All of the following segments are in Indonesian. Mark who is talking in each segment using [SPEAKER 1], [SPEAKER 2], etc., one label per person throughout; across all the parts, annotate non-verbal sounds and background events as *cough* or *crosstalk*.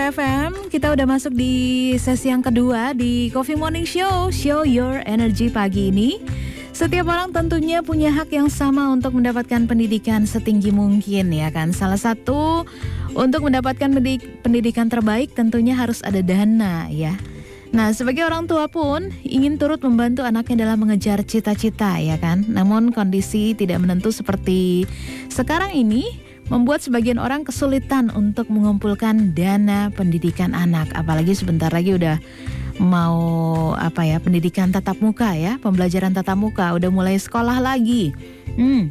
[SPEAKER 1] KPFM. Kita udah masuk di sesi yang kedua di Coffee Morning Show, Show Your Energy pagi ini. Setiap orang tentunya punya hak yang sama untuk mendapatkan pendidikan setinggi mungkin ya kan. Salah satu untuk mendapatkan pendidikan terbaik tentunya harus ada dana ya. Nah, sebagai orang tua pun ingin turut membantu anaknya dalam mengejar cita-cita ya kan. Namun kondisi tidak menentu seperti sekarang ini membuat sebagian orang kesulitan untuk mengumpulkan dana pendidikan anak. Apalagi sebentar lagi udah mau apa ya pendidikan tatap muka ya, pembelajaran tatap muka udah mulai sekolah lagi. Hmm.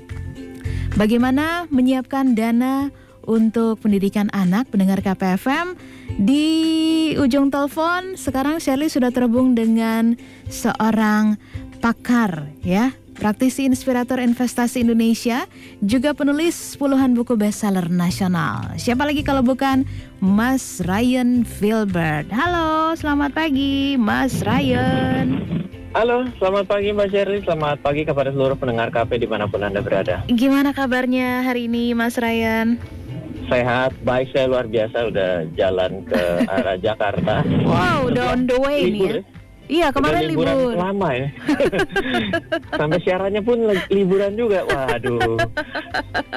[SPEAKER 1] Bagaimana menyiapkan dana untuk pendidikan anak pendengar KPFM di ujung telepon sekarang Shirley sudah terhubung dengan seorang pakar ya praktisi inspirator investasi Indonesia, juga penulis puluhan buku bestseller nasional. Siapa lagi kalau bukan Mas Ryan Filbert. Halo, selamat pagi Mas Ryan.
[SPEAKER 2] Halo, selamat pagi Mbak Sherly, selamat pagi kepada seluruh pendengar KP di mana pun Anda berada.
[SPEAKER 1] Gimana kabarnya hari ini Mas Ryan?
[SPEAKER 2] Sehat, baik saya luar biasa udah jalan ke arah *laughs* Jakarta.
[SPEAKER 1] Wow, udah on the way nih ya. Ya? Iya kemarin
[SPEAKER 2] liburan libur. lama ya. *laughs* Sampai siarannya pun liburan juga. Waduh,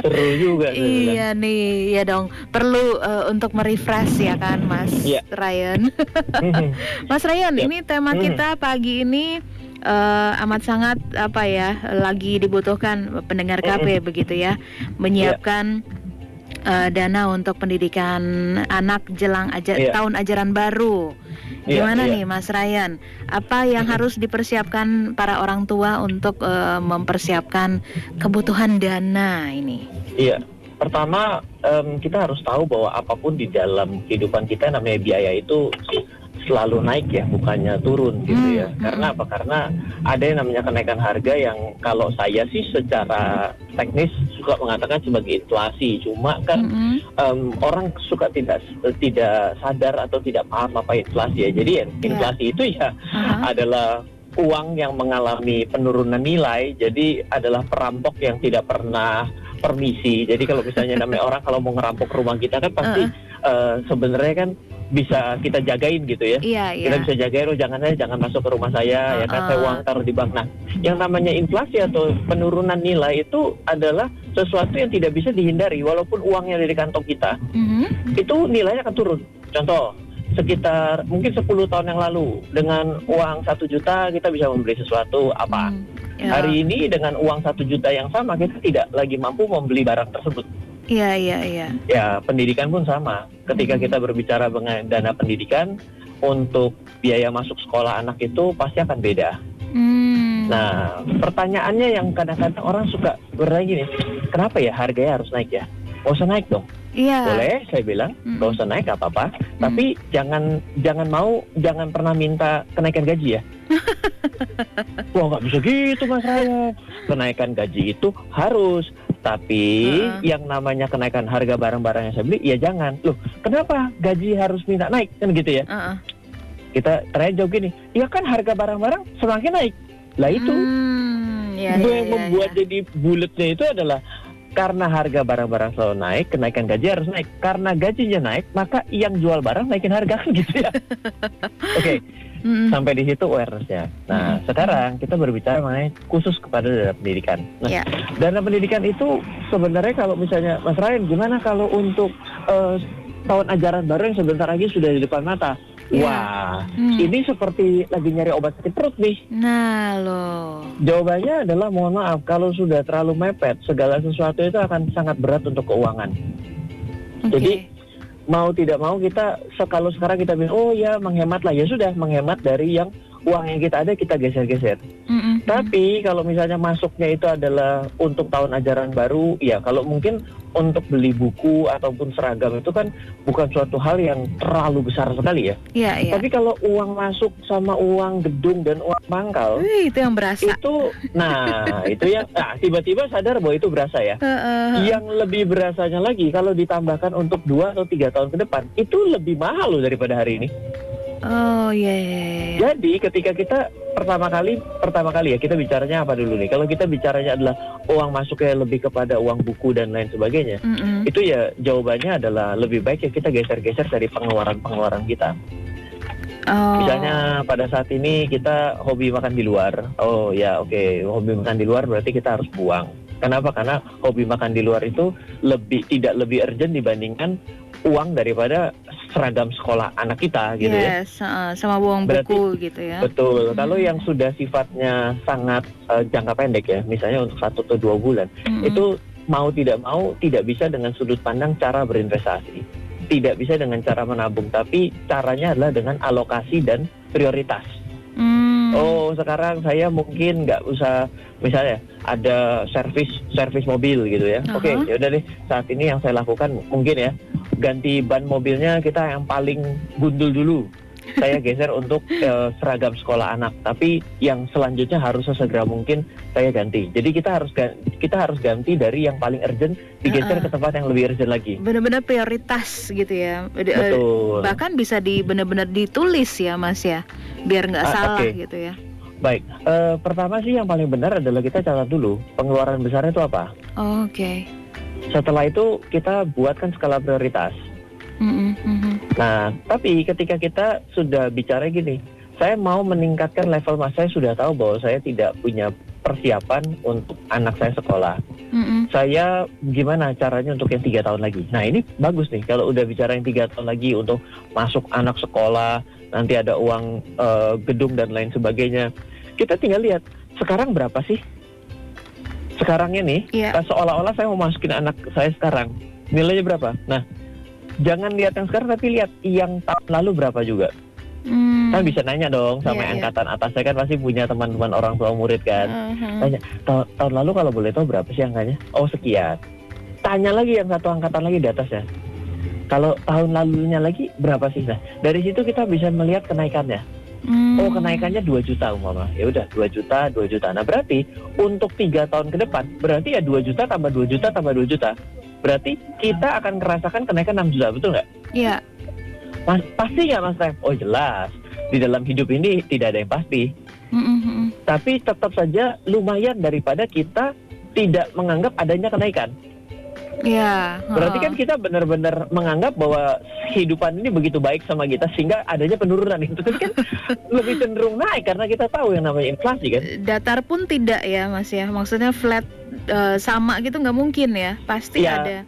[SPEAKER 2] seru juga.
[SPEAKER 1] Iya nih, ya dong. Perlu uh, untuk merefresh ya kan, Mas yeah. Ryan. *laughs* Mas Ryan, yep. ini tema kita pagi ini uh, amat sangat apa ya, lagi dibutuhkan pendengar KP begitu ya, menyiapkan. Yeah uh, dana untuk pendidikan anak jelang aja yeah. tahun ajaran baru. Iya, Gimana yeah, nih Mas Ryan? Apa yang harus dipersiapkan para orang tua untuk uh, mempersiapkan kebutuhan dana ini?
[SPEAKER 2] Iya. Pertama, um, kita harus tahu bahwa apa pun di dalam kehidupan kita namanya biaya itu selalu naik ya, bukannya turun gitu ya. Hmm. Karena apa? Karena ada yang namanya kenaikan harga yang kalau saya sih secara teknis suka mengatakan sebagai inflasi. Cuma kan hmm. um, orang suka tidak tidak sadar atau tidak paham apa inflasi ya. Jadi ya, inflasi yeah. itu ya uh-huh. adalah uang yang mengalami penurunan nilai. Jadi adalah perampok yang tidak pernah permisi. Jadi kalau misalnya namanya *laughs* orang kalau mau ngerampok rumah kita kan pasti uh. Uh, sebenarnya kan bisa kita jagain gitu ya.
[SPEAKER 1] Iya, iya.
[SPEAKER 2] Kita bisa jagain, oh jangan saya jangan masuk ke rumah saya, uh, ya kan saya uang taruh di bank. Nah, yang namanya inflasi atau penurunan nilai itu adalah sesuatu yang tidak bisa dihindari, walaupun uangnya dari kantong kita, uh -huh. itu nilainya akan turun. Contoh, sekitar mungkin 10 tahun yang lalu dengan uang satu juta kita bisa membeli sesuatu apa. Hmm, ya. Hari ini dengan uang satu juta yang sama kita tidak lagi mampu membeli barang tersebut.
[SPEAKER 1] Iya, iya, iya.
[SPEAKER 2] Ya, pendidikan pun sama. Ketika hmm. kita berbicara mengenai dana pendidikan, untuk biaya masuk sekolah anak itu pasti akan beda. Hmm. Nah, pertanyaannya yang kadang-kadang orang suka bertanya gini, kenapa ya harganya harus naik ya? Gak usah naik dong.
[SPEAKER 1] Iya.
[SPEAKER 2] Boleh, saya bilang, mm. gak usah naik, gak apa-apa. Mm. Tapi jangan jangan mau, jangan pernah minta kenaikan gaji ya. *laughs* Wah nggak bisa gitu mas Raya. Kenaikan gaji itu harus tapi uh. yang namanya kenaikan harga barang-barang yang saya beli, ya jangan. Loh, kenapa gaji harus minta naik kan gitu ya? Uh -uh. Kita tanya jawab gini, ya kan harga barang-barang semakin naik. Lah itu, hmm, ya, ya, yang ya, membuat ya. jadi bulatnya itu adalah karena harga barang-barang selalu naik, kenaikan gaji harus naik. Karena gajinya naik, maka yang jual barang naikin harga *laughs* gitu ya. Oke, okay. mm-hmm. sampai di situ awarenessnya. Nah, mm-hmm. sekarang kita berbicara mengenai khusus kepada dana pendidikan. Nah, yeah. dana pendidikan itu sebenarnya kalau misalnya Mas Ryan, gimana kalau untuk uh, tahun ajaran baru yang sebentar lagi sudah di depan mata? Ya. Wah, hmm. ini seperti lagi nyari obat sakit perut nih.
[SPEAKER 1] Nah, loh.
[SPEAKER 2] Jawabannya adalah mohon maaf kalau sudah terlalu mepet, segala sesuatu itu akan sangat berat untuk keuangan. Okay. Jadi mau tidak mau kita kalau sekarang kita bilang oh ya menghemat lah ya sudah menghemat dari yang uang yang kita ada kita geser-geser. Mm-hmm. Tapi kalau misalnya masuknya itu adalah untuk tahun ajaran baru, ya kalau mungkin untuk beli buku ataupun seragam itu kan bukan suatu hal yang terlalu besar sekali ya.
[SPEAKER 1] Iya, iya.
[SPEAKER 2] Tapi kalau uang masuk sama uang gedung dan uang pangkal,
[SPEAKER 1] Wih, itu yang berasa.
[SPEAKER 2] Itu, nah itu yang, nah tiba-tiba sadar bahwa itu berasa ya. Uh, uh, Yang lebih berasanya lagi kalau ditambahkan untuk dua atau tiga tahun ke depan, itu lebih mahal loh daripada hari ini.
[SPEAKER 1] Oh iya, iya, iya.
[SPEAKER 2] Jadi ketika kita pertama kali pertama kali ya kita bicaranya apa dulu nih? Kalau kita bicaranya adalah uang masuknya lebih kepada uang buku dan lain sebagainya,
[SPEAKER 1] Mm-mm.
[SPEAKER 2] itu ya jawabannya adalah lebih baik ya kita geser-geser dari pengeluaran-pengeluaran kita.
[SPEAKER 1] Oh.
[SPEAKER 2] Misalnya pada saat ini kita hobi makan di luar. Oh ya oke, hobi makan di luar berarti kita harus buang. Kenapa? Karena hobi makan di luar itu lebih tidak lebih urgent dibandingkan uang daripada seragam sekolah anak kita gitu ya.
[SPEAKER 1] yes, uh, sama buang
[SPEAKER 2] Berarti-
[SPEAKER 1] buku gitu ya.
[SPEAKER 2] Betul.
[SPEAKER 1] Hmm.
[SPEAKER 2] Kalau yang sudah sifatnya sangat eh, jangka pendek ya, misalnya untuk satu atau dua bulan,
[SPEAKER 1] Mm-mm.
[SPEAKER 2] itu mau tidak mau tidak bisa dengan sudut pandang cara berinvestasi, tidak bisa dengan cara menabung, tapi caranya adalah dengan alokasi dan prioritas.
[SPEAKER 1] Mm.
[SPEAKER 2] Oh, sekarang saya mungkin nggak usah misalnya ada servis servis mobil gitu ya.
[SPEAKER 1] Aha.
[SPEAKER 2] Oke, ya udah deh. Saat ini yang saya lakukan mungkin ya ganti ban mobilnya kita yang paling gundul dulu. Saya *laughs* geser untuk eh, seragam sekolah anak, tapi yang selanjutnya harus sesegera mungkin saya ganti. Jadi kita harus ga- kita harus ganti dari yang paling urgent digeser
[SPEAKER 1] Uh-uh.
[SPEAKER 2] ke tempat yang lebih urgent lagi.
[SPEAKER 1] Benar-benar prioritas gitu ya. Eh,
[SPEAKER 2] Betul.
[SPEAKER 1] Bahkan bisa di benar-benar ditulis ya Mas ya, biar nggak
[SPEAKER 2] Ah,
[SPEAKER 1] salah
[SPEAKER 2] oke.
[SPEAKER 1] gitu ya.
[SPEAKER 2] Baik, eh, pertama sih yang paling benar adalah kita catat dulu pengeluaran besarnya itu apa.
[SPEAKER 1] Oke.
[SPEAKER 2] Setelah itu kita buatkan skala prioritas.
[SPEAKER 1] Mm-mm, mhm.
[SPEAKER 2] Nah, tapi ketika kita sudah bicara gini, saya mau meningkatkan level mas saya sudah tahu bahwa saya tidak punya persiapan untuk anak saya sekolah.
[SPEAKER 1] Mm-mm.
[SPEAKER 2] Saya gimana caranya untuk yang tiga tahun lagi? Nah ini bagus nih kalau udah bicara yang tiga tahun lagi untuk masuk anak sekolah, nanti ada uang eh, gedung dan lain sebagainya. Kita tinggal lihat sekarang berapa sih? Sekarang ini
[SPEAKER 1] Iya.
[SPEAKER 2] eh, seolah-olah saya mau masukin anak saya sekarang nilainya berapa? Nah jangan lihat yang sekarang tapi lihat yang tahun lalu berapa juga.
[SPEAKER 1] Mm.
[SPEAKER 2] Kan bisa nanya dong sama
[SPEAKER 1] Iya, iya.
[SPEAKER 2] angkatan atas saya kan pasti punya teman-teman orang tua murid kan.
[SPEAKER 1] Mhm.
[SPEAKER 2] Tanya, "Ta- tahun lalu kalau boleh tahu berapa sih angkanya? Oh sekian. Tanya lagi yang satu angkatan lagi di atasnya. Kalau tahun lalunya lagi berapa sih? Nah, dari situ kita bisa melihat kenaikannya.
[SPEAKER 1] Mm.
[SPEAKER 2] Oh, kenaikannya 2 juta umpama. Ya udah 2 juta, 2 juta. Nah, berarti untuk tiga tahun ke depan, berarti ya 2 juta tambah 2 juta tambah 2 juta. Berarti kita akan merasakan kenaikan 6 juta, betul nggak?
[SPEAKER 1] Iya.
[SPEAKER 2] Mas, pasti nggak Mas Rem? Oh jelas. Di dalam hidup ini tidak ada yang pasti.
[SPEAKER 1] Mm-mm, mhm.
[SPEAKER 2] Tapi tetap saja lumayan daripada kita tidak menganggap adanya kenaikan.
[SPEAKER 1] Iya.
[SPEAKER 2] Berarti
[SPEAKER 1] heeh.
[SPEAKER 2] kan kita benar-benar menganggap bahwa kehidupan ini begitu baik sama kita sehingga adanya penurunan itu kan *laughs* lebih cenderung naik karena kita tahu yang namanya inflasi kan.
[SPEAKER 1] datar pun tidak ya Mas ya. Maksudnya flat eh, sama gitu nggak mungkin ya. Pasti
[SPEAKER 2] Iya.
[SPEAKER 1] ada.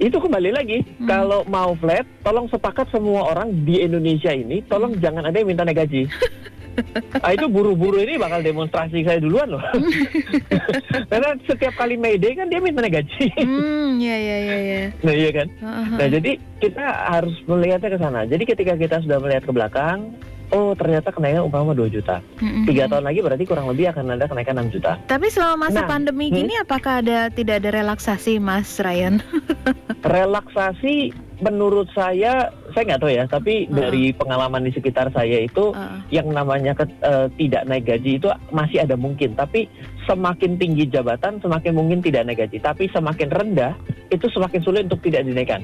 [SPEAKER 2] Itu kembali lagi
[SPEAKER 1] Hmm.
[SPEAKER 2] kalau mau flat, tolong sepakat semua orang di Indonesia ini, tolong jangan ada yang minta naik gaji. *laughs* ah, itu buru-buru ini bakal demonstrasi saya duluan loh. *laughs* Karena setiap kali May Day kan dia minta naik gaji.
[SPEAKER 1] Hmm, ya ya ya ya.
[SPEAKER 2] nah iya kan.
[SPEAKER 1] Heeh,
[SPEAKER 2] Nah jadi kita harus melihatnya ke sana. Jadi ketika kita sudah melihat ke belakang, oh ternyata kenaikan umpama 2 juta. Tiga tahun lagi berarti kurang lebih akan ada kenaikan 6 juta.
[SPEAKER 1] Tapi selama masa
[SPEAKER 2] Nah,
[SPEAKER 1] pandemi
[SPEAKER 2] hmm.
[SPEAKER 1] gini apakah ada tidak ada relaksasi Mas Ryan? *laughs*
[SPEAKER 2] Relaksasi menurut saya, saya nggak tahu ya, tapi
[SPEAKER 1] Heeh.
[SPEAKER 2] dari pengalaman di sekitar saya itu
[SPEAKER 1] Heeh.
[SPEAKER 2] yang namanya ke- eh, tidak naik gaji itu masih ada mungkin. Tapi semakin tinggi jabatan semakin mungkin tidak naik gaji. Tapi semakin rendah itu semakin sulit untuk tidak dinaikkan.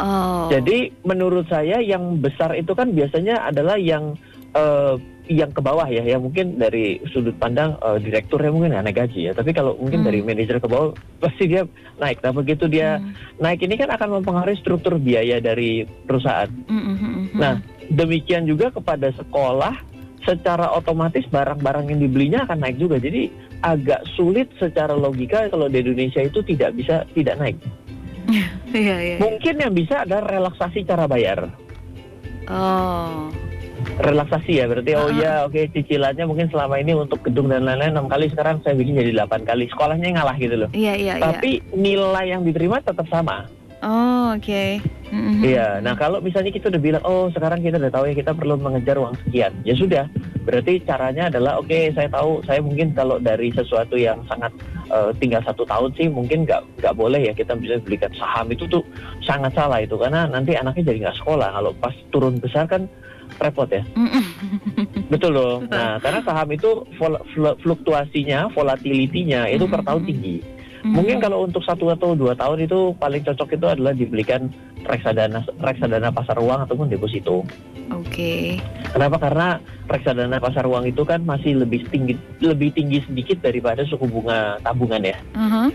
[SPEAKER 1] Oh.
[SPEAKER 2] Jadi menurut saya yang besar itu kan biasanya adalah yang eh, yang ke bawah ya, yang mungkin dari sudut pandang eh, direkturnya mungkin nggak naik gaji ya. Tapi kalau mungkin
[SPEAKER 1] Hmm.
[SPEAKER 2] dari manajer ke bawah pasti dia naik. Nah begitu dia
[SPEAKER 1] Hmm.
[SPEAKER 2] naik ini kan akan mempengaruhi struktur biaya dari perusahaan.
[SPEAKER 1] Mm, mm, mm, mm.
[SPEAKER 2] Nah, Demikian juga kepada sekolah, secara otomatis barang-barang yang dibelinya akan naik juga. Jadi agak sulit secara logika kalau di Indonesia itu tidak bisa tidak naik. *laughs*
[SPEAKER 1] Iya, iya.
[SPEAKER 2] Mungkin yang bisa ada relaksasi cara bayar.
[SPEAKER 1] Oh.
[SPEAKER 2] Relaksasi ya, berarti oh
[SPEAKER 1] Ah.
[SPEAKER 2] ya oke cicilannya mungkin selama ini untuk gedung dan lain-lain enam kali sekarang saya bikin jadi 8 kali. Sekolahnya ngalah gitu loh.
[SPEAKER 1] Iya, iya, iya.
[SPEAKER 2] Tapi nilai yang diterima tetap sama.
[SPEAKER 1] Oh, oke. Mm, mm,
[SPEAKER 2] Iya, nah kalau misalnya kita udah bilang, oh sekarang kita udah tahu ya kita perlu mengejar uang sekian, ya sudah. Berarti caranya adalah, oke saya tahu, saya mungkin kalau dari sesuatu yang sangat eh, tinggal satu tahun sih mungkin nggak nggak boleh ya kita bisa belikan saham itu tuh sangat salah itu karena nanti anaknya jadi nggak sekolah. Kalau pas turun besar kan repot ya. *laughs* Betul loh. Nah karena saham itu vol- fl- fluktuasinya, volatilitinya itu per tahun tinggi.
[SPEAKER 1] Mm.
[SPEAKER 2] Mungkin kalau untuk satu atau dua tahun itu paling cocok itu adalah dibelikan reksadana reksadana pasar uang ataupun deposito.
[SPEAKER 1] Oke.
[SPEAKER 2] Kenapa? Karena reksadana pasar uang itu kan masih lebih tinggi lebih tinggi sedikit daripada suku bunga tabungan ya.
[SPEAKER 1] Uh-huh.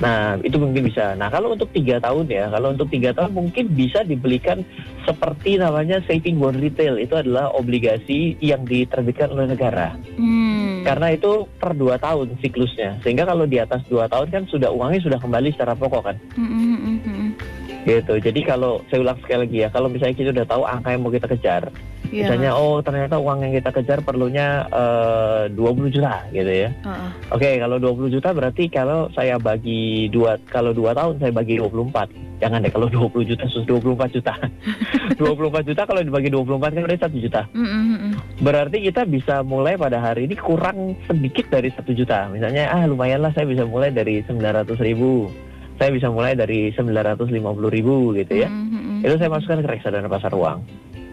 [SPEAKER 2] Nah, itu mungkin bisa. Nah, kalau untuk tiga tahun ya, kalau untuk tiga tahun mungkin bisa dibelikan seperti namanya saving bond retail. Itu adalah obligasi yang diterbitkan oleh negara.
[SPEAKER 1] Hmm.
[SPEAKER 2] Karena itu per dua tahun siklusnya. Sehingga kalau di atas dua tahun kan sudah uangnya sudah kembali secara pokok kan.
[SPEAKER 1] Mm, mm, mm, mm.
[SPEAKER 2] Gitu. Jadi kalau saya ulang sekali lagi ya, kalau misalnya kita udah tahu angka yang mau kita kejar,
[SPEAKER 1] Iya.
[SPEAKER 2] misalnya oh ternyata uang yang kita kejar perlunya eh, 20 juta gitu ya.
[SPEAKER 1] Uh-uh.
[SPEAKER 2] Oke, kalau 20 juta berarti kalau saya bagi dua kalau dua tahun saya bagi 24. Jangan deh kalau 20 juta sus 24 juta. *laughs* 24 juta kalau dibagi 24 kan berarti 1 juta.
[SPEAKER 1] Mm, mm, mm.
[SPEAKER 2] Berarti kita bisa mulai pada hari ini kurang sedikit dari 1 juta. Misalnya ah lumayan lah saya bisa mulai dari 900 ribu. Saya bisa mulai dari 950 ribu gitu ya.
[SPEAKER 1] Mm, mm, mm.
[SPEAKER 2] Itu saya masukkan ke reksadana pasar uang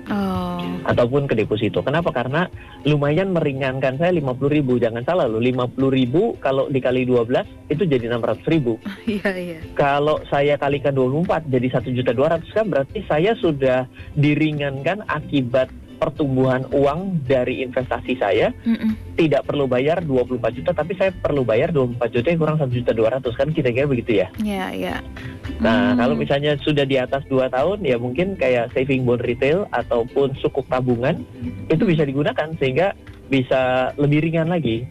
[SPEAKER 1] Oh.
[SPEAKER 2] ataupun ke deposito. Kenapa? Karena lumayan meringankan saya 50 ribu. Jangan salah loh, 50 ribu kalau dikali 12 itu jadi 600 ribu. *laughs*
[SPEAKER 1] Iya, iya.
[SPEAKER 2] Kalau saya kalikan 24 jadi 1 juta 200 kan berarti saya sudah diringankan akibat pertumbuhan uang dari investasi saya
[SPEAKER 1] Mm-mm.
[SPEAKER 2] tidak perlu bayar 24 juta tapi saya perlu bayar 24 juta yang kurang 1 juta 200 kan kira-kira begitu ya.
[SPEAKER 1] Iya, iya.
[SPEAKER 2] Nah,
[SPEAKER 1] Hmm.
[SPEAKER 2] kalau misalnya sudah di atas 2 tahun ya mungkin kayak saving bond retail ataupun sukuk tabungan itu bisa digunakan sehingga bisa lebih ringan lagi.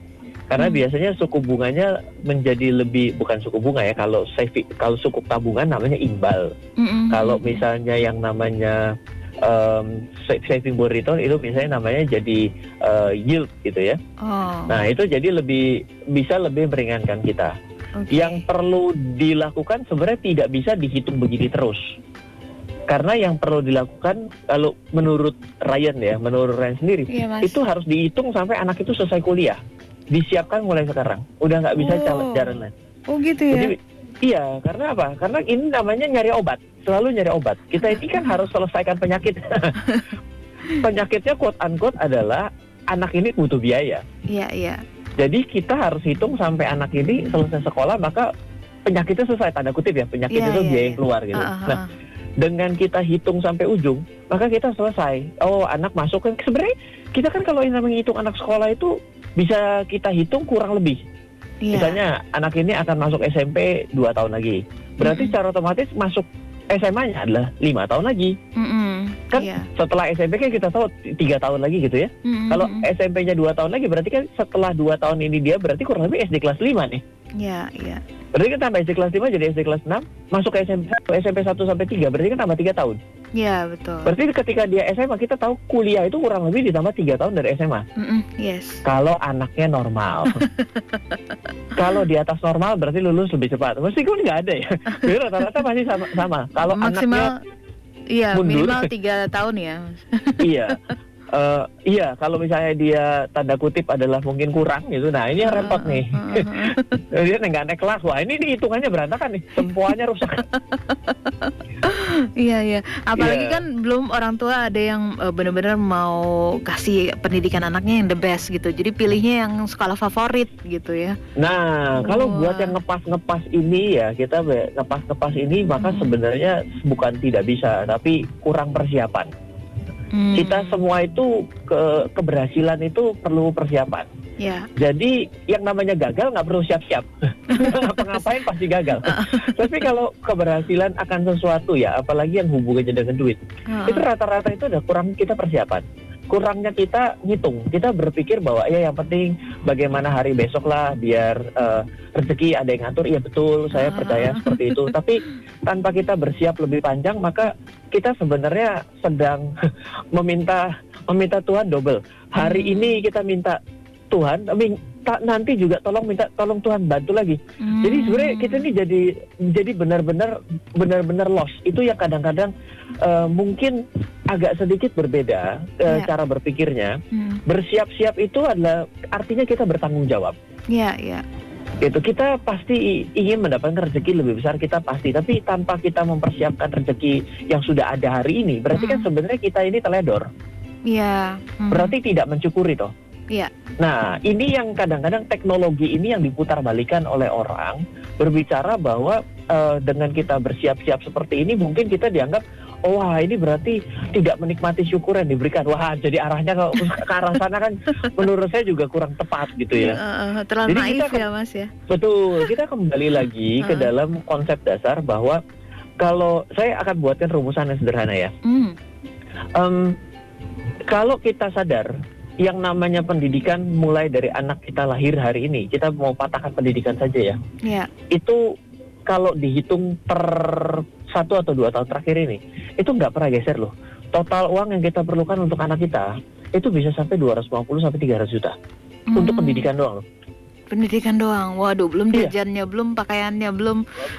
[SPEAKER 2] Karena
[SPEAKER 1] Hmm.
[SPEAKER 2] biasanya suku bunganya menjadi lebih bukan suku bunga ya kalau saving kalau sukuk tabungan namanya imbal.
[SPEAKER 1] Mm-mm.
[SPEAKER 2] Kalau misalnya yang namanya sa- saving bond return itu misalnya namanya jadi eh, yield gitu ya.
[SPEAKER 1] Oh.
[SPEAKER 2] Nah, itu jadi lebih bisa lebih meringankan kita.
[SPEAKER 1] oke.
[SPEAKER 2] Yang perlu dilakukan sebenarnya tidak bisa dihitung begini terus. Karena yang perlu dilakukan kalau menurut Ryan ya, menurut Ryan sendiri,
[SPEAKER 1] Iya, Mas.
[SPEAKER 2] itu harus dihitung sampai anak itu selesai kuliah. Disiapkan mulai sekarang. Udah nggak bisa
[SPEAKER 1] Oh.
[SPEAKER 2] jalan lain.
[SPEAKER 1] Oh, gitu ya.
[SPEAKER 2] Jadi iya, karena apa? Karena ini namanya nyari obat, selalu nyari obat. Kita ini kan *laughs* harus selesaikan penyakit. *laughs* Penyakitnya quote unquote adalah anak ini butuh biaya.
[SPEAKER 1] Iya, iya.
[SPEAKER 2] Jadi kita harus hitung sampai anak ini selesai sekolah maka penyakitnya selesai tanda kutip ya penyakit
[SPEAKER 1] Iya,
[SPEAKER 2] itu
[SPEAKER 1] iya,
[SPEAKER 2] biaya yang keluar gitu.
[SPEAKER 1] Ah,
[SPEAKER 2] Nah
[SPEAKER 1] ah.
[SPEAKER 2] dengan kita hitung sampai ujung maka kita selesai. Oh anak masuk kan sebenarnya kita kan kalau yang namanya hitung anak sekolah itu bisa kita hitung kurang lebih.
[SPEAKER 1] Iya.
[SPEAKER 2] Misalnya anak ini akan masuk SMP 2 tahun lagi. Berarti
[SPEAKER 1] Mm-mm.
[SPEAKER 2] secara otomatis masuk SMA-nya adalah lima tahun lagi.
[SPEAKER 1] Mm-mm.
[SPEAKER 2] Kan
[SPEAKER 1] Iya.
[SPEAKER 2] Setelah SMP kan kita tahu tiga tahun lagi gitu ya.
[SPEAKER 1] Mm-mm.
[SPEAKER 2] Kalau SMP-nya dua tahun lagi berarti kan setelah dua tahun ini dia berarti kurang lebih SD kelas 5 nih.
[SPEAKER 1] Iya, iya.
[SPEAKER 2] Berarti kan tambah SD kelas 5 jadi SD kelas 6 masuk ke SMP 1, SMP 1 sampai 3 berarti kan tambah 3 tahun.
[SPEAKER 1] Iya, betul.
[SPEAKER 2] Berarti ketika dia SMA kita tahu kuliah itu kurang lebih ditambah 3 tahun dari SMA.
[SPEAKER 1] Mm-mm. Yes.
[SPEAKER 2] Kalau anaknya normal. *laughs* Kalau di atas normal berarti lulus lebih cepat. Meskipun nggak ada ya. *laughs* Jadi rata-rata masih sama. sama. Kalau anaknya
[SPEAKER 1] Iya,
[SPEAKER 2] mundur.
[SPEAKER 1] minimal tiga tahun ya.
[SPEAKER 2] iya. *laughs* Eh, iya, kalau misalnya dia tanda kutip adalah mungkin kurang gitu. Nah, ini yang repot nih.
[SPEAKER 1] Heeh, heeh. *laughs*
[SPEAKER 2] dia nggak naik kelas. Wah, ini nih hitungannya berantakan nih. Sempuanya rusak. *laughs*
[SPEAKER 1] Iya iya. Apalagi
[SPEAKER 2] Iya.
[SPEAKER 1] kan belum orang tua ada yang eh, benar-benar mau kasih pendidikan anaknya yang the best gitu. Jadi pilihnya yang sekolah favorit gitu ya.
[SPEAKER 2] Nah, kalau buat yang ngepas-ngepas ini ya, kita be- ngepas-ngepas ini maka
[SPEAKER 1] Hmm.
[SPEAKER 2] sebenarnya bukan tidak bisa, tapi kurang persiapan.
[SPEAKER 1] Hmm,
[SPEAKER 2] Kita semua itu ke keberhasilan itu perlu persiapan.
[SPEAKER 1] ya.
[SPEAKER 2] Jadi yang namanya gagal nggak perlu siap-siap. *laughs* Ngapa-ngapain pasti gagal. Tapi kalau keberhasilan akan sesuatu ya, apalagi yang hubungannya dengan duit,
[SPEAKER 1] Heeh.
[SPEAKER 2] itu rata-rata itu udah kurang kita persiapan. Kurangnya kita ngitung, kita berpikir bahwa ya yang penting bagaimana hari besok lah biar eh, rezeki ada yang ngatur. Iya betul, saya
[SPEAKER 1] Ah.
[SPEAKER 2] percaya seperti itu. Tapi tanpa kita bersiap lebih panjang, maka kita sebenarnya sedang *laughs* meminta meminta Tuhan double. Hari
[SPEAKER 1] Hmm.
[SPEAKER 2] ini kita minta Tuhan, tapi ta- nanti juga tolong minta tolong Tuhan bantu lagi.
[SPEAKER 1] Hmm.
[SPEAKER 2] Jadi sebenarnya kita ini jadi jadi benar-benar benar-benar lost. Itu yang kadang-kadang eh, mungkin agak sedikit berbeda eh,
[SPEAKER 1] Ya.
[SPEAKER 2] cara berpikirnya.
[SPEAKER 1] Hmm.
[SPEAKER 2] Bersiap-siap itu adalah artinya kita bertanggung jawab.
[SPEAKER 1] Iya iya.
[SPEAKER 2] Gitu. Kita pasti ingin mendapatkan rezeki lebih besar kita pasti, tapi tanpa kita mempersiapkan rezeki yang sudah ada hari ini, berarti kan
[SPEAKER 1] Hmm.
[SPEAKER 2] sebenarnya kita ini teledor.
[SPEAKER 1] Iya. Hmm.
[SPEAKER 2] Berarti tidak mensyukuri toh.
[SPEAKER 1] Iya.
[SPEAKER 2] Nah, ini yang kadang-kadang teknologi ini yang diputar balikan oleh orang berbicara bahwa eh, dengan kita bersiap-siap seperti ini mungkin kita dianggap oh, wah ini berarti tidak menikmati syukur yang diberikan. Wah, jadi arahnya ke, ke arah sana kan menurut saya juga kurang tepat gitu ya.
[SPEAKER 1] Uh, terlalu
[SPEAKER 2] Jadi
[SPEAKER 1] naif
[SPEAKER 2] kita
[SPEAKER 1] ya mas ya.
[SPEAKER 2] Betul, kita kembali lagi *laughs* ke
[SPEAKER 1] Uh.
[SPEAKER 2] dalam konsep dasar bahwa kalau saya akan buatkan rumusan yang sederhana ya.
[SPEAKER 1] Hmm.
[SPEAKER 2] Em, kalau kita sadar yang namanya pendidikan mulai dari anak kita lahir hari ini, kita mau patahkan pendidikan saja ya.
[SPEAKER 1] Ya.
[SPEAKER 2] Itu kalau dihitung per satu atau dua tahun terakhir ini, itu nggak pernah geser loh. Total uang yang kita perlukan untuk anak kita itu bisa sampai 250 sampai 300 juta untuk
[SPEAKER 1] Hmm.
[SPEAKER 2] pendidikan doang loh.
[SPEAKER 1] Pendidikan doang. Waduh, belum
[SPEAKER 2] Iya.
[SPEAKER 1] jajannya, belum pakaiannya, belum.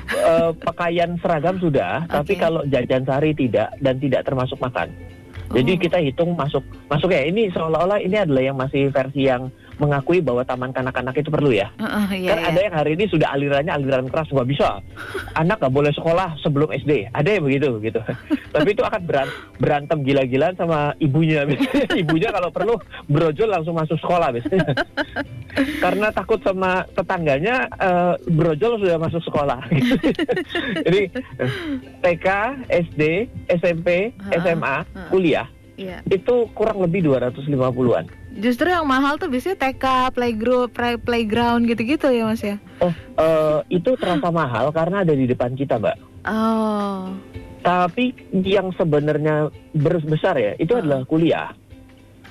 [SPEAKER 2] Eh, pakaian seragam sudah, *laughs* tapi
[SPEAKER 1] Oke.
[SPEAKER 2] kalau jajan sehari tidak dan tidak termasuk makan. Jadi
[SPEAKER 1] Oh.
[SPEAKER 2] kita hitung masuk masuk ya ini seolah-olah ini adalah yang masih versi yang mengakui bahwa taman kanak-kanak itu perlu ya.
[SPEAKER 1] Uh, uh, iya,
[SPEAKER 2] kan
[SPEAKER 1] iya.
[SPEAKER 2] ada yang hari ini sudah alirannya aliran keras nggak bisa. *laughs* Anak nggak boleh sekolah sebelum SD. Ada yang begitu gitu. *laughs* Tapi itu akan beran- berantem gila-gilaan sama ibunya. *laughs* ibunya kalau perlu brojol langsung masuk sekolah biasanya. Karena takut sama tetangganya eh, brojol sudah masuk sekolah. gitu. Jadi eh, TK, SD, SMP, SMA, kuliah
[SPEAKER 1] Iya.
[SPEAKER 2] itu kurang lebih 250-an.
[SPEAKER 1] Justru yang mahal tuh biasanya TK, playgroup, play- playground gitu-gitu ya mas ya.
[SPEAKER 2] Oh, eh, itu terasa mahal karena ada di depan kita, Mbak.
[SPEAKER 1] Oh.
[SPEAKER 2] Tapi yang sebenarnya besar ya, itu
[SPEAKER 1] Ah.
[SPEAKER 2] adalah kuliah.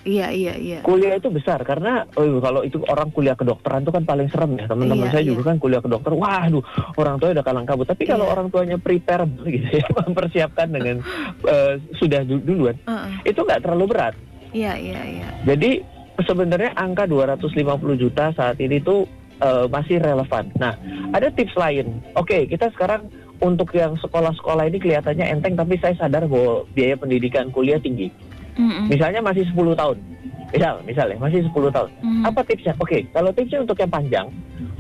[SPEAKER 1] Iya iya iya.
[SPEAKER 2] Kuliah itu besar karena oh, kalau itu orang kuliah kedokteran itu kan paling serem ya. Teman-teman
[SPEAKER 1] Iya,
[SPEAKER 2] saya
[SPEAKER 1] iya.
[SPEAKER 2] juga kan kuliah kedokter. Waduh, orang tua udah kalang kabut. Tapi kalau
[SPEAKER 1] Iya.
[SPEAKER 2] orang tuanya prepare *laughs* gitu ya, mempersiapkan dengan *laughs* eh, sudah du- duluan,
[SPEAKER 1] Uh, uh.
[SPEAKER 2] itu nggak terlalu berat.
[SPEAKER 1] Iya iya iya.
[SPEAKER 2] Jadi sebenarnya angka 250 juta saat ini tuh eh, masih relevan. Nah, ada tips lain. Oke, kita sekarang untuk yang sekolah-sekolah ini kelihatannya enteng, tapi saya sadar bahwa biaya pendidikan kuliah tinggi.
[SPEAKER 1] Mm-mm.
[SPEAKER 2] Misalnya masih 10 tahun. Misal, misalnya masih 10 tahun.
[SPEAKER 1] Mm.
[SPEAKER 2] Apa tipsnya? Oke, kalau tipsnya untuk yang panjang,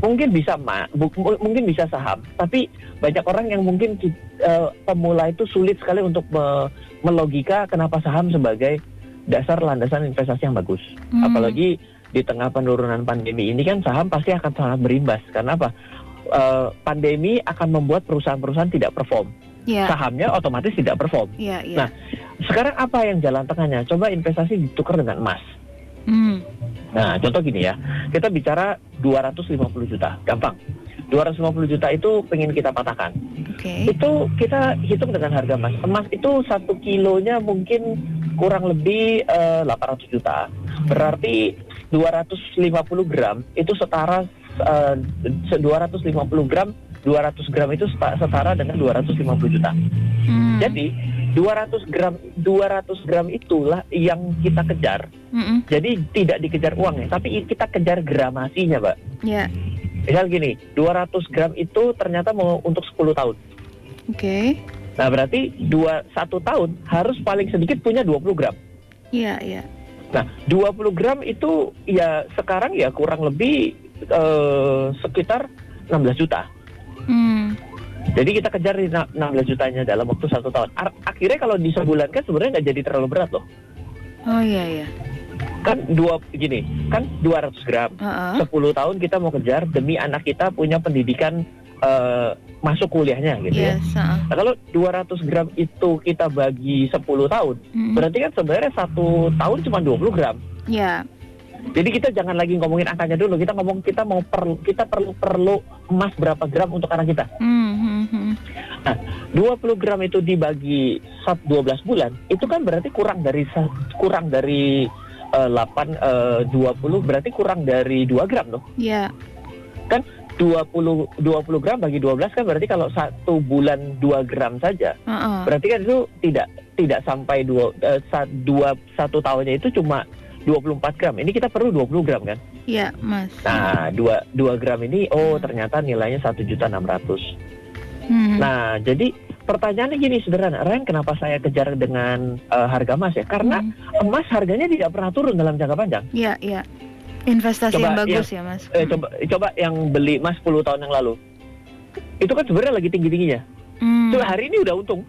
[SPEAKER 2] mungkin bisa ma, bu- mungkin bisa saham. Tapi banyak orang yang mungkin eh, pemula itu sulit sekali untuk me- melogika kenapa saham sebagai dasar landasan investasi yang bagus.
[SPEAKER 1] Mm.
[SPEAKER 2] Apalagi di tengah penurunan pandemi ini kan saham pasti akan sangat berimbas. Karena apa? Eh, pandemi akan membuat perusahaan-perusahaan tidak perform.
[SPEAKER 1] Iya
[SPEAKER 2] Sahamnya otomatis tidak perform.
[SPEAKER 1] iya iya.
[SPEAKER 2] Nah, Sekarang apa yang jalan tengahnya? Coba investasi ditukar dengan emas.
[SPEAKER 1] Hmm.
[SPEAKER 2] Nah, contoh gini ya. Kita bicara 250 juta. Gampang. 250 juta itu pengen kita patahkan.
[SPEAKER 1] Oke.
[SPEAKER 2] Itu kita hitung dengan harga emas. Emas itu satu kilonya mungkin kurang lebih eh, 800 juta. Berarti 250 gram itu setara eh, se- 250 gram 200 gram itu seta- setara dengan 250 juta.
[SPEAKER 1] Hmm.
[SPEAKER 2] Jadi 200 gram 200 gram itulah yang kita kejar.
[SPEAKER 1] Mm-mm.
[SPEAKER 2] Jadi tidak dikejar uangnya, tapi kita kejar gramasinya, Mbak.
[SPEAKER 1] Ya.
[SPEAKER 2] Misal gini, 200 gram itu ternyata mau untuk 10 tahun.
[SPEAKER 1] Oke.
[SPEAKER 2] Nah, berarti dua satu tahun harus paling sedikit punya 20 gram.
[SPEAKER 1] Iya iya.
[SPEAKER 2] Nah, 20 gram itu ya sekarang ya kurang lebih eh, sekitar 16 juta.
[SPEAKER 1] Hmm.
[SPEAKER 2] Jadi kita kejar di na- 16 jutanya dalam waktu satu tahun. Ar- akhirnya kalau di sebulan kan sebenarnya nggak jadi terlalu berat loh.
[SPEAKER 1] Oh iya iya.
[SPEAKER 2] Kan dua gini, kan 200 gram.
[SPEAKER 1] Heeh.
[SPEAKER 2] 10 tahun kita mau kejar demi anak kita punya pendidikan eh, masuk kuliahnya gitu ya.
[SPEAKER 1] Yes. heeh.
[SPEAKER 2] Nah, kalau 200 gram itu kita bagi 10 tahun,
[SPEAKER 1] Mm-mm.
[SPEAKER 2] berarti kan sebenarnya satu tahun cuma 20 gram.
[SPEAKER 1] Ya.
[SPEAKER 2] Jadi kita jangan lagi ngomongin angkanya dulu, kita ngomong kita mau perlu kita perlu perlu emas berapa gram untuk anak kita.
[SPEAKER 1] Hmm, hmm, hmm.
[SPEAKER 2] 20 gram itu dibagi sat- 12 bulan, itu kan berarti kurang dari kurang dari eh, 8 eh, 20 berarti kurang dari 2 gram loh.
[SPEAKER 1] Ya.
[SPEAKER 2] 20 20 gram bagi 12 kan berarti kalau satu bulan 2 gram saja
[SPEAKER 1] Heeh.
[SPEAKER 2] berarti kan itu tidak tidak sampai dua, sa- dua satu tahunnya itu cuma 24 gram ini kita perlu 20 gram kan
[SPEAKER 1] Ya, Mas.
[SPEAKER 2] nah 2 2 gram ini oh ternyata nilainya satu juta 600
[SPEAKER 1] Hmm.
[SPEAKER 2] nah jadi pertanyaannya gini sederhana Ren kenapa saya kejar dengan eh, harga emas ya karena
[SPEAKER 1] Hmm.
[SPEAKER 2] emas harganya tidak pernah turun dalam jangka panjang
[SPEAKER 1] Ya, ya. Investasi
[SPEAKER 2] Coba
[SPEAKER 1] yang bagus ya, Mas.
[SPEAKER 2] Eh, coba coba yang beli emas 10 tahun yang lalu itu kan sebenarnya lagi tinggi tingginya
[SPEAKER 1] Hmm.
[SPEAKER 2] Coba hari ini udah untung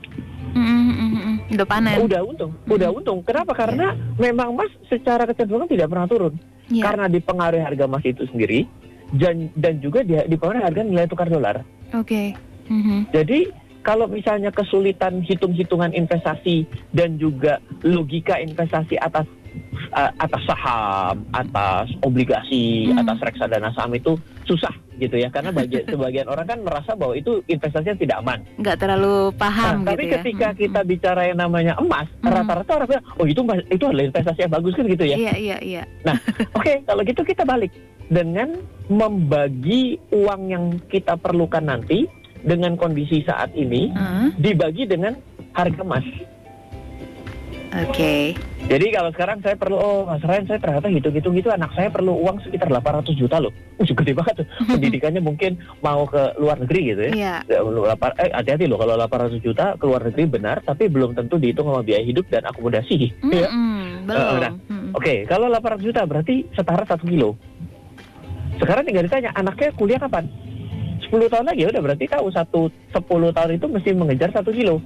[SPEAKER 1] hmm, hmm, hmm. Udah panen.
[SPEAKER 2] Udah untung, udah untung. Kenapa? Karena memang emas secara kecenderungan tidak pernah turun.
[SPEAKER 1] Ya.
[SPEAKER 2] Karena dipengaruhi harga emas itu sendiri dan dan juga dia dipengaruhi harga nilai tukar dolar.
[SPEAKER 1] Oke. Mhm.
[SPEAKER 2] Jadi kalau misalnya kesulitan hitung-hitungan investasi dan juga logika investasi atas uh, atas saham, atas obligasi,
[SPEAKER 1] Hmm.
[SPEAKER 2] atas reksadana saham itu susah gitu ya karena bagi, *laughs* sebagian orang kan merasa bahwa itu investasinya tidak aman.
[SPEAKER 1] nggak terlalu paham
[SPEAKER 2] Nah, tapi
[SPEAKER 1] gitu ya.
[SPEAKER 2] ketika
[SPEAKER 1] Mhm.
[SPEAKER 2] kita bicara yang namanya emas,
[SPEAKER 1] Hmm.
[SPEAKER 2] rata-rata orang bilang, oh itu itu adalah investasi yang bagus kan gitu ya.
[SPEAKER 1] Iya iya iya. *laughs*
[SPEAKER 2] Oke, kalau gitu kita balik dengan membagi uang yang kita perlukan nanti dengan kondisi saat ini
[SPEAKER 1] Ah,
[SPEAKER 2] dibagi dengan harga emas.
[SPEAKER 1] Oke.
[SPEAKER 2] Jadi kalau sekarang saya perlu, oh Mas Ryan saya ternyata hitung-hitung gitu anak saya perlu uang sekitar 800 juta loh. *laughs* Uh, gede banget tuh. *laughs* Pendidikannya mungkin mau ke luar negeri gitu ya.
[SPEAKER 1] Iya.
[SPEAKER 2] Ya, Eh hati-hati loh kalau 800 juta ke luar negeri benar, tapi belum tentu dihitung sama biaya hidup dan akomodasi. *laughs* ya.
[SPEAKER 1] Mm-mm, belum.
[SPEAKER 2] udah.
[SPEAKER 1] Mm.
[SPEAKER 2] Oke, kalau 800 juta berarti setara satu kilo. Sekarang tinggal ditanya, anaknya kuliah kapan? 10 tahun lagi udah berarti tahu satu 10 tahun itu mesti mengejar satu kilo.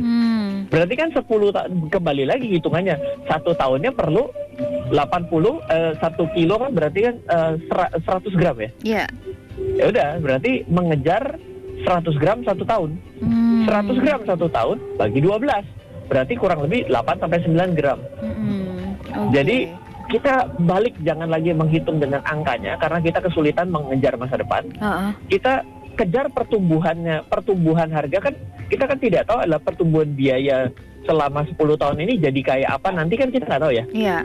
[SPEAKER 1] Hmm.
[SPEAKER 2] Berarti kan 10 tahun kembali lagi hitungannya. Satu tahunnya perlu 80 eh, satu kilo kan berarti kan eh, sera- 100 gram ya.
[SPEAKER 1] Iya.
[SPEAKER 2] Ya udah, berarti mengejar 100 gram satu tahun.
[SPEAKER 1] Hmm.
[SPEAKER 2] 100 gram satu tahun bagi 12. Berarti kurang lebih 8 sampai 9 gram.
[SPEAKER 1] Mm-mm. Oke.
[SPEAKER 2] Jadi, Kita balik jangan lagi menghitung dengan angkanya karena kita kesulitan mengejar masa depan.
[SPEAKER 1] Heeh.
[SPEAKER 2] Kita kejar pertumbuhannya, pertumbuhan harga kan kita kan tidak tahu adalah pertumbuhan biaya selama 10 tahun ini jadi kayak apa nanti kan kita nggak tahu ya.
[SPEAKER 1] Iya.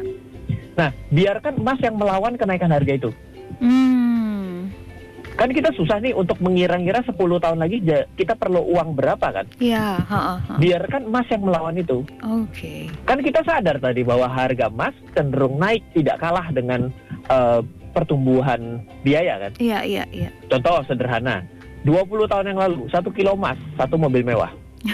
[SPEAKER 2] Nah, biarkan emas yang melawan kenaikan harga itu.
[SPEAKER 1] Hmm.
[SPEAKER 2] Kan kita susah nih untuk mengira-ngira 10 tahun lagi kita perlu uang berapa kan?
[SPEAKER 1] Iya.
[SPEAKER 2] Biarkan emas yang melawan itu.
[SPEAKER 1] Oke.
[SPEAKER 2] Kan kita sadar tadi bahwa harga emas cenderung naik tidak kalah dengan eh, pertumbuhan biaya kan.
[SPEAKER 1] Iya, iya, iya.
[SPEAKER 2] Contoh sederhana, 20 tahun yang lalu satu kilo emas, satu mobil mewah. *laughs*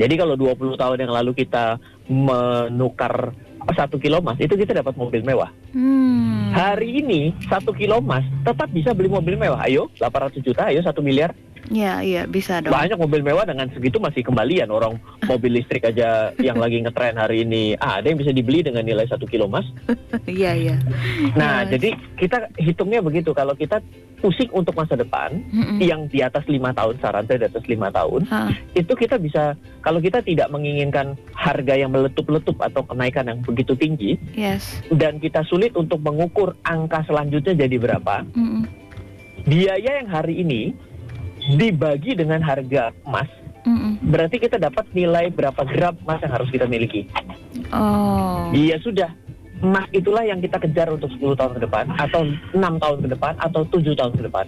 [SPEAKER 2] Jadi kalau 20 tahun yang lalu kita menukar satu kilo emas, itu kita dapat mobil mewah.
[SPEAKER 1] Hmm.
[SPEAKER 2] Hari ini satu kilo emas tetap bisa beli mobil mewah. Ayo, 800 juta, ayo satu miliar.
[SPEAKER 1] Iya, iya, bisa dong.
[SPEAKER 2] Banyak mobil mewah dengan segitu masih kembalian. Orang mobil listrik aja yang lagi ngetren hari ini, ah, ada yang bisa dibeli dengan nilai satu kilo emas. *laughs*
[SPEAKER 1] Iya, iya.
[SPEAKER 2] Nah,
[SPEAKER 1] Yes.
[SPEAKER 2] jadi kita hitungnya begitu. Kalau kita pusing untuk masa depan,
[SPEAKER 1] Mm-mm.
[SPEAKER 2] yang di atas lima tahun, saran saya di atas lima tahun,
[SPEAKER 1] Hah.
[SPEAKER 2] itu kita bisa kalau kita tidak menginginkan harga yang meletup-letup atau kenaikan yang begitu tinggi
[SPEAKER 1] Yes.
[SPEAKER 2] dan kita sulit untuk mengukur angka selanjutnya jadi berapa
[SPEAKER 1] Mm-mm.
[SPEAKER 2] biaya yang hari ini dibagi dengan harga emas
[SPEAKER 1] Mm-mm.
[SPEAKER 2] berarti kita dapat nilai berapa gram emas yang harus kita miliki
[SPEAKER 1] Oh.
[SPEAKER 2] iya sudah emas itulah yang kita kejar untuk 10 tahun ke depan atau enam tahun ke depan atau tujuh tahun ke depan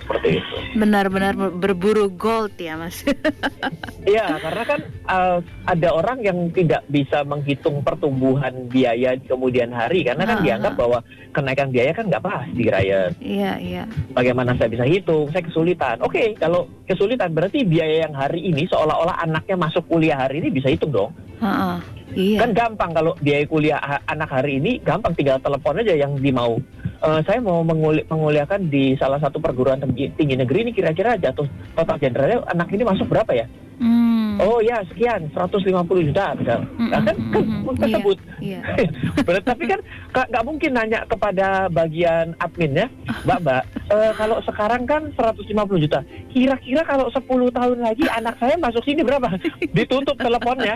[SPEAKER 2] seperti itu
[SPEAKER 1] Benar-benar berburu gold ya, Mas. *laughs*
[SPEAKER 2] Iya, karena kan uh, ada orang yang tidak bisa menghitung pertumbuhan biaya di kemudian hari karena kan
[SPEAKER 1] Ah,
[SPEAKER 2] dianggap
[SPEAKER 1] ah.
[SPEAKER 2] bahwa kenaikan biaya kan nggak pasti Ryan.
[SPEAKER 1] Iya, iya.
[SPEAKER 2] Bagaimana saya bisa hitung? Saya kesulitan. Oke, kalau kesulitan berarti biaya yang hari ini seolah-olah anaknya masuk kuliah hari ini bisa hitung dong.
[SPEAKER 1] Heeh. Iya.
[SPEAKER 2] Kan gampang kalau biaya kuliah anak hari ini gampang tinggal telepon aja yang dimau. Eh, saya mau menguli- menguliahkan di salah satu perguruan tinggi negeri ini kira-kira jatuh total generalnya anak ini masuk berapa ya?
[SPEAKER 1] Hmm.
[SPEAKER 2] Oh ya sekian 150 juta misal. Nah, kan, kan
[SPEAKER 1] Mm-mm.
[SPEAKER 2] tersebut.
[SPEAKER 1] Iya. *laughs*
[SPEAKER 2] Benar, tapi kan ka- nggak mungkin nanya kepada bagian adminnya, Mbak Mbak, *laughs* eh, kalau sekarang kan 150 juta. Kira-kira kalau 10 tahun lagi anak saya masuk sini berapa? *laughs* Ditutup teleponnya.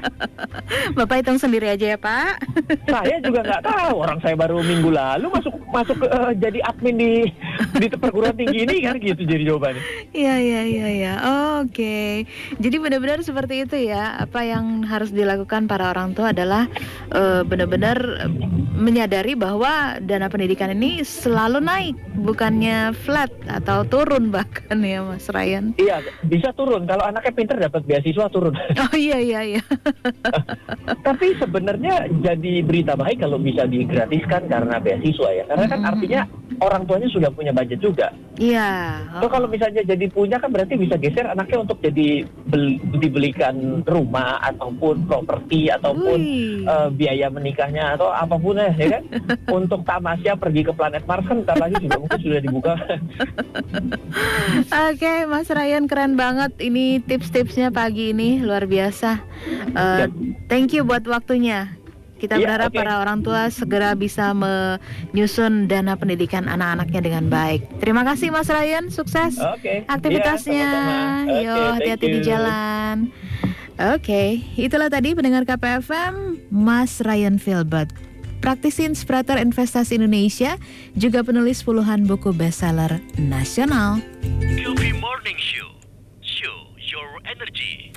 [SPEAKER 1] Bapak hitung sendiri aja ya, Pak.
[SPEAKER 2] Saya juga nggak tahu. Orang saya baru minggu lalu masuk masuk ke, eh, jadi admin di di perguruan tinggi ini kan gitu jadi jawabannya.
[SPEAKER 1] Iya, iya, iya, iya. Oke. Jadi benar-benar seperti itu ya. Apa yang harus dilakukan para orang tua adalah eh, benar-benar menyadari bahwa dana pendidikan ini selalu naik, bukannya flat atau turun *laughs* bahkan ya, Mas Ryan.
[SPEAKER 2] Iya, bisa turun. Kalau anaknya pinter dapat beasiswa turun. *laughs*
[SPEAKER 1] Oh iya, iya, iya. *laughs*
[SPEAKER 2] Tapi sebenarnya jadi berita baik kalau bisa digratiskan karena beasiswa ya. Karena kan
[SPEAKER 1] Mm-mm.
[SPEAKER 2] artinya orang tuanya sudah punya budget juga.
[SPEAKER 1] Iya.
[SPEAKER 2] So kalau misalnya jadi punya kan berarti bisa geser anaknya untuk jadi beli- dibelikan rumah ataupun properti ataupun eh, biaya menikahnya atau apa pun ya, ya kan. *laughs* untuk tamasya pergi ke planet Mars kan ntar lagi juga mungkin sudah dibuka. *laughs*
[SPEAKER 1] Oke, Mas Ryan keren banget. Ini tips-tipsnya pagi ini luar biasa.
[SPEAKER 2] Siap.
[SPEAKER 1] thank you buat waktunya. Kita
[SPEAKER 2] Iya,
[SPEAKER 1] berharap
[SPEAKER 2] oke.
[SPEAKER 1] para orang tua segera bisa menyusun dana pendidikan anak-anaknya dengan baik. Terima kasih Mas Ryan, sukses
[SPEAKER 2] Oke.
[SPEAKER 1] aktivitasnya.
[SPEAKER 2] Iya, sama-sama. Oke,
[SPEAKER 1] Yo,
[SPEAKER 2] thank
[SPEAKER 1] hati-hati di jalan. Oke, itulah tadi pendengar KPFM Mas Ryan Filbert. Praktisi inspirator investasi Indonesia, juga penulis puluhan buku bestseller nasional.
[SPEAKER 3] Morning Show. Show your energy.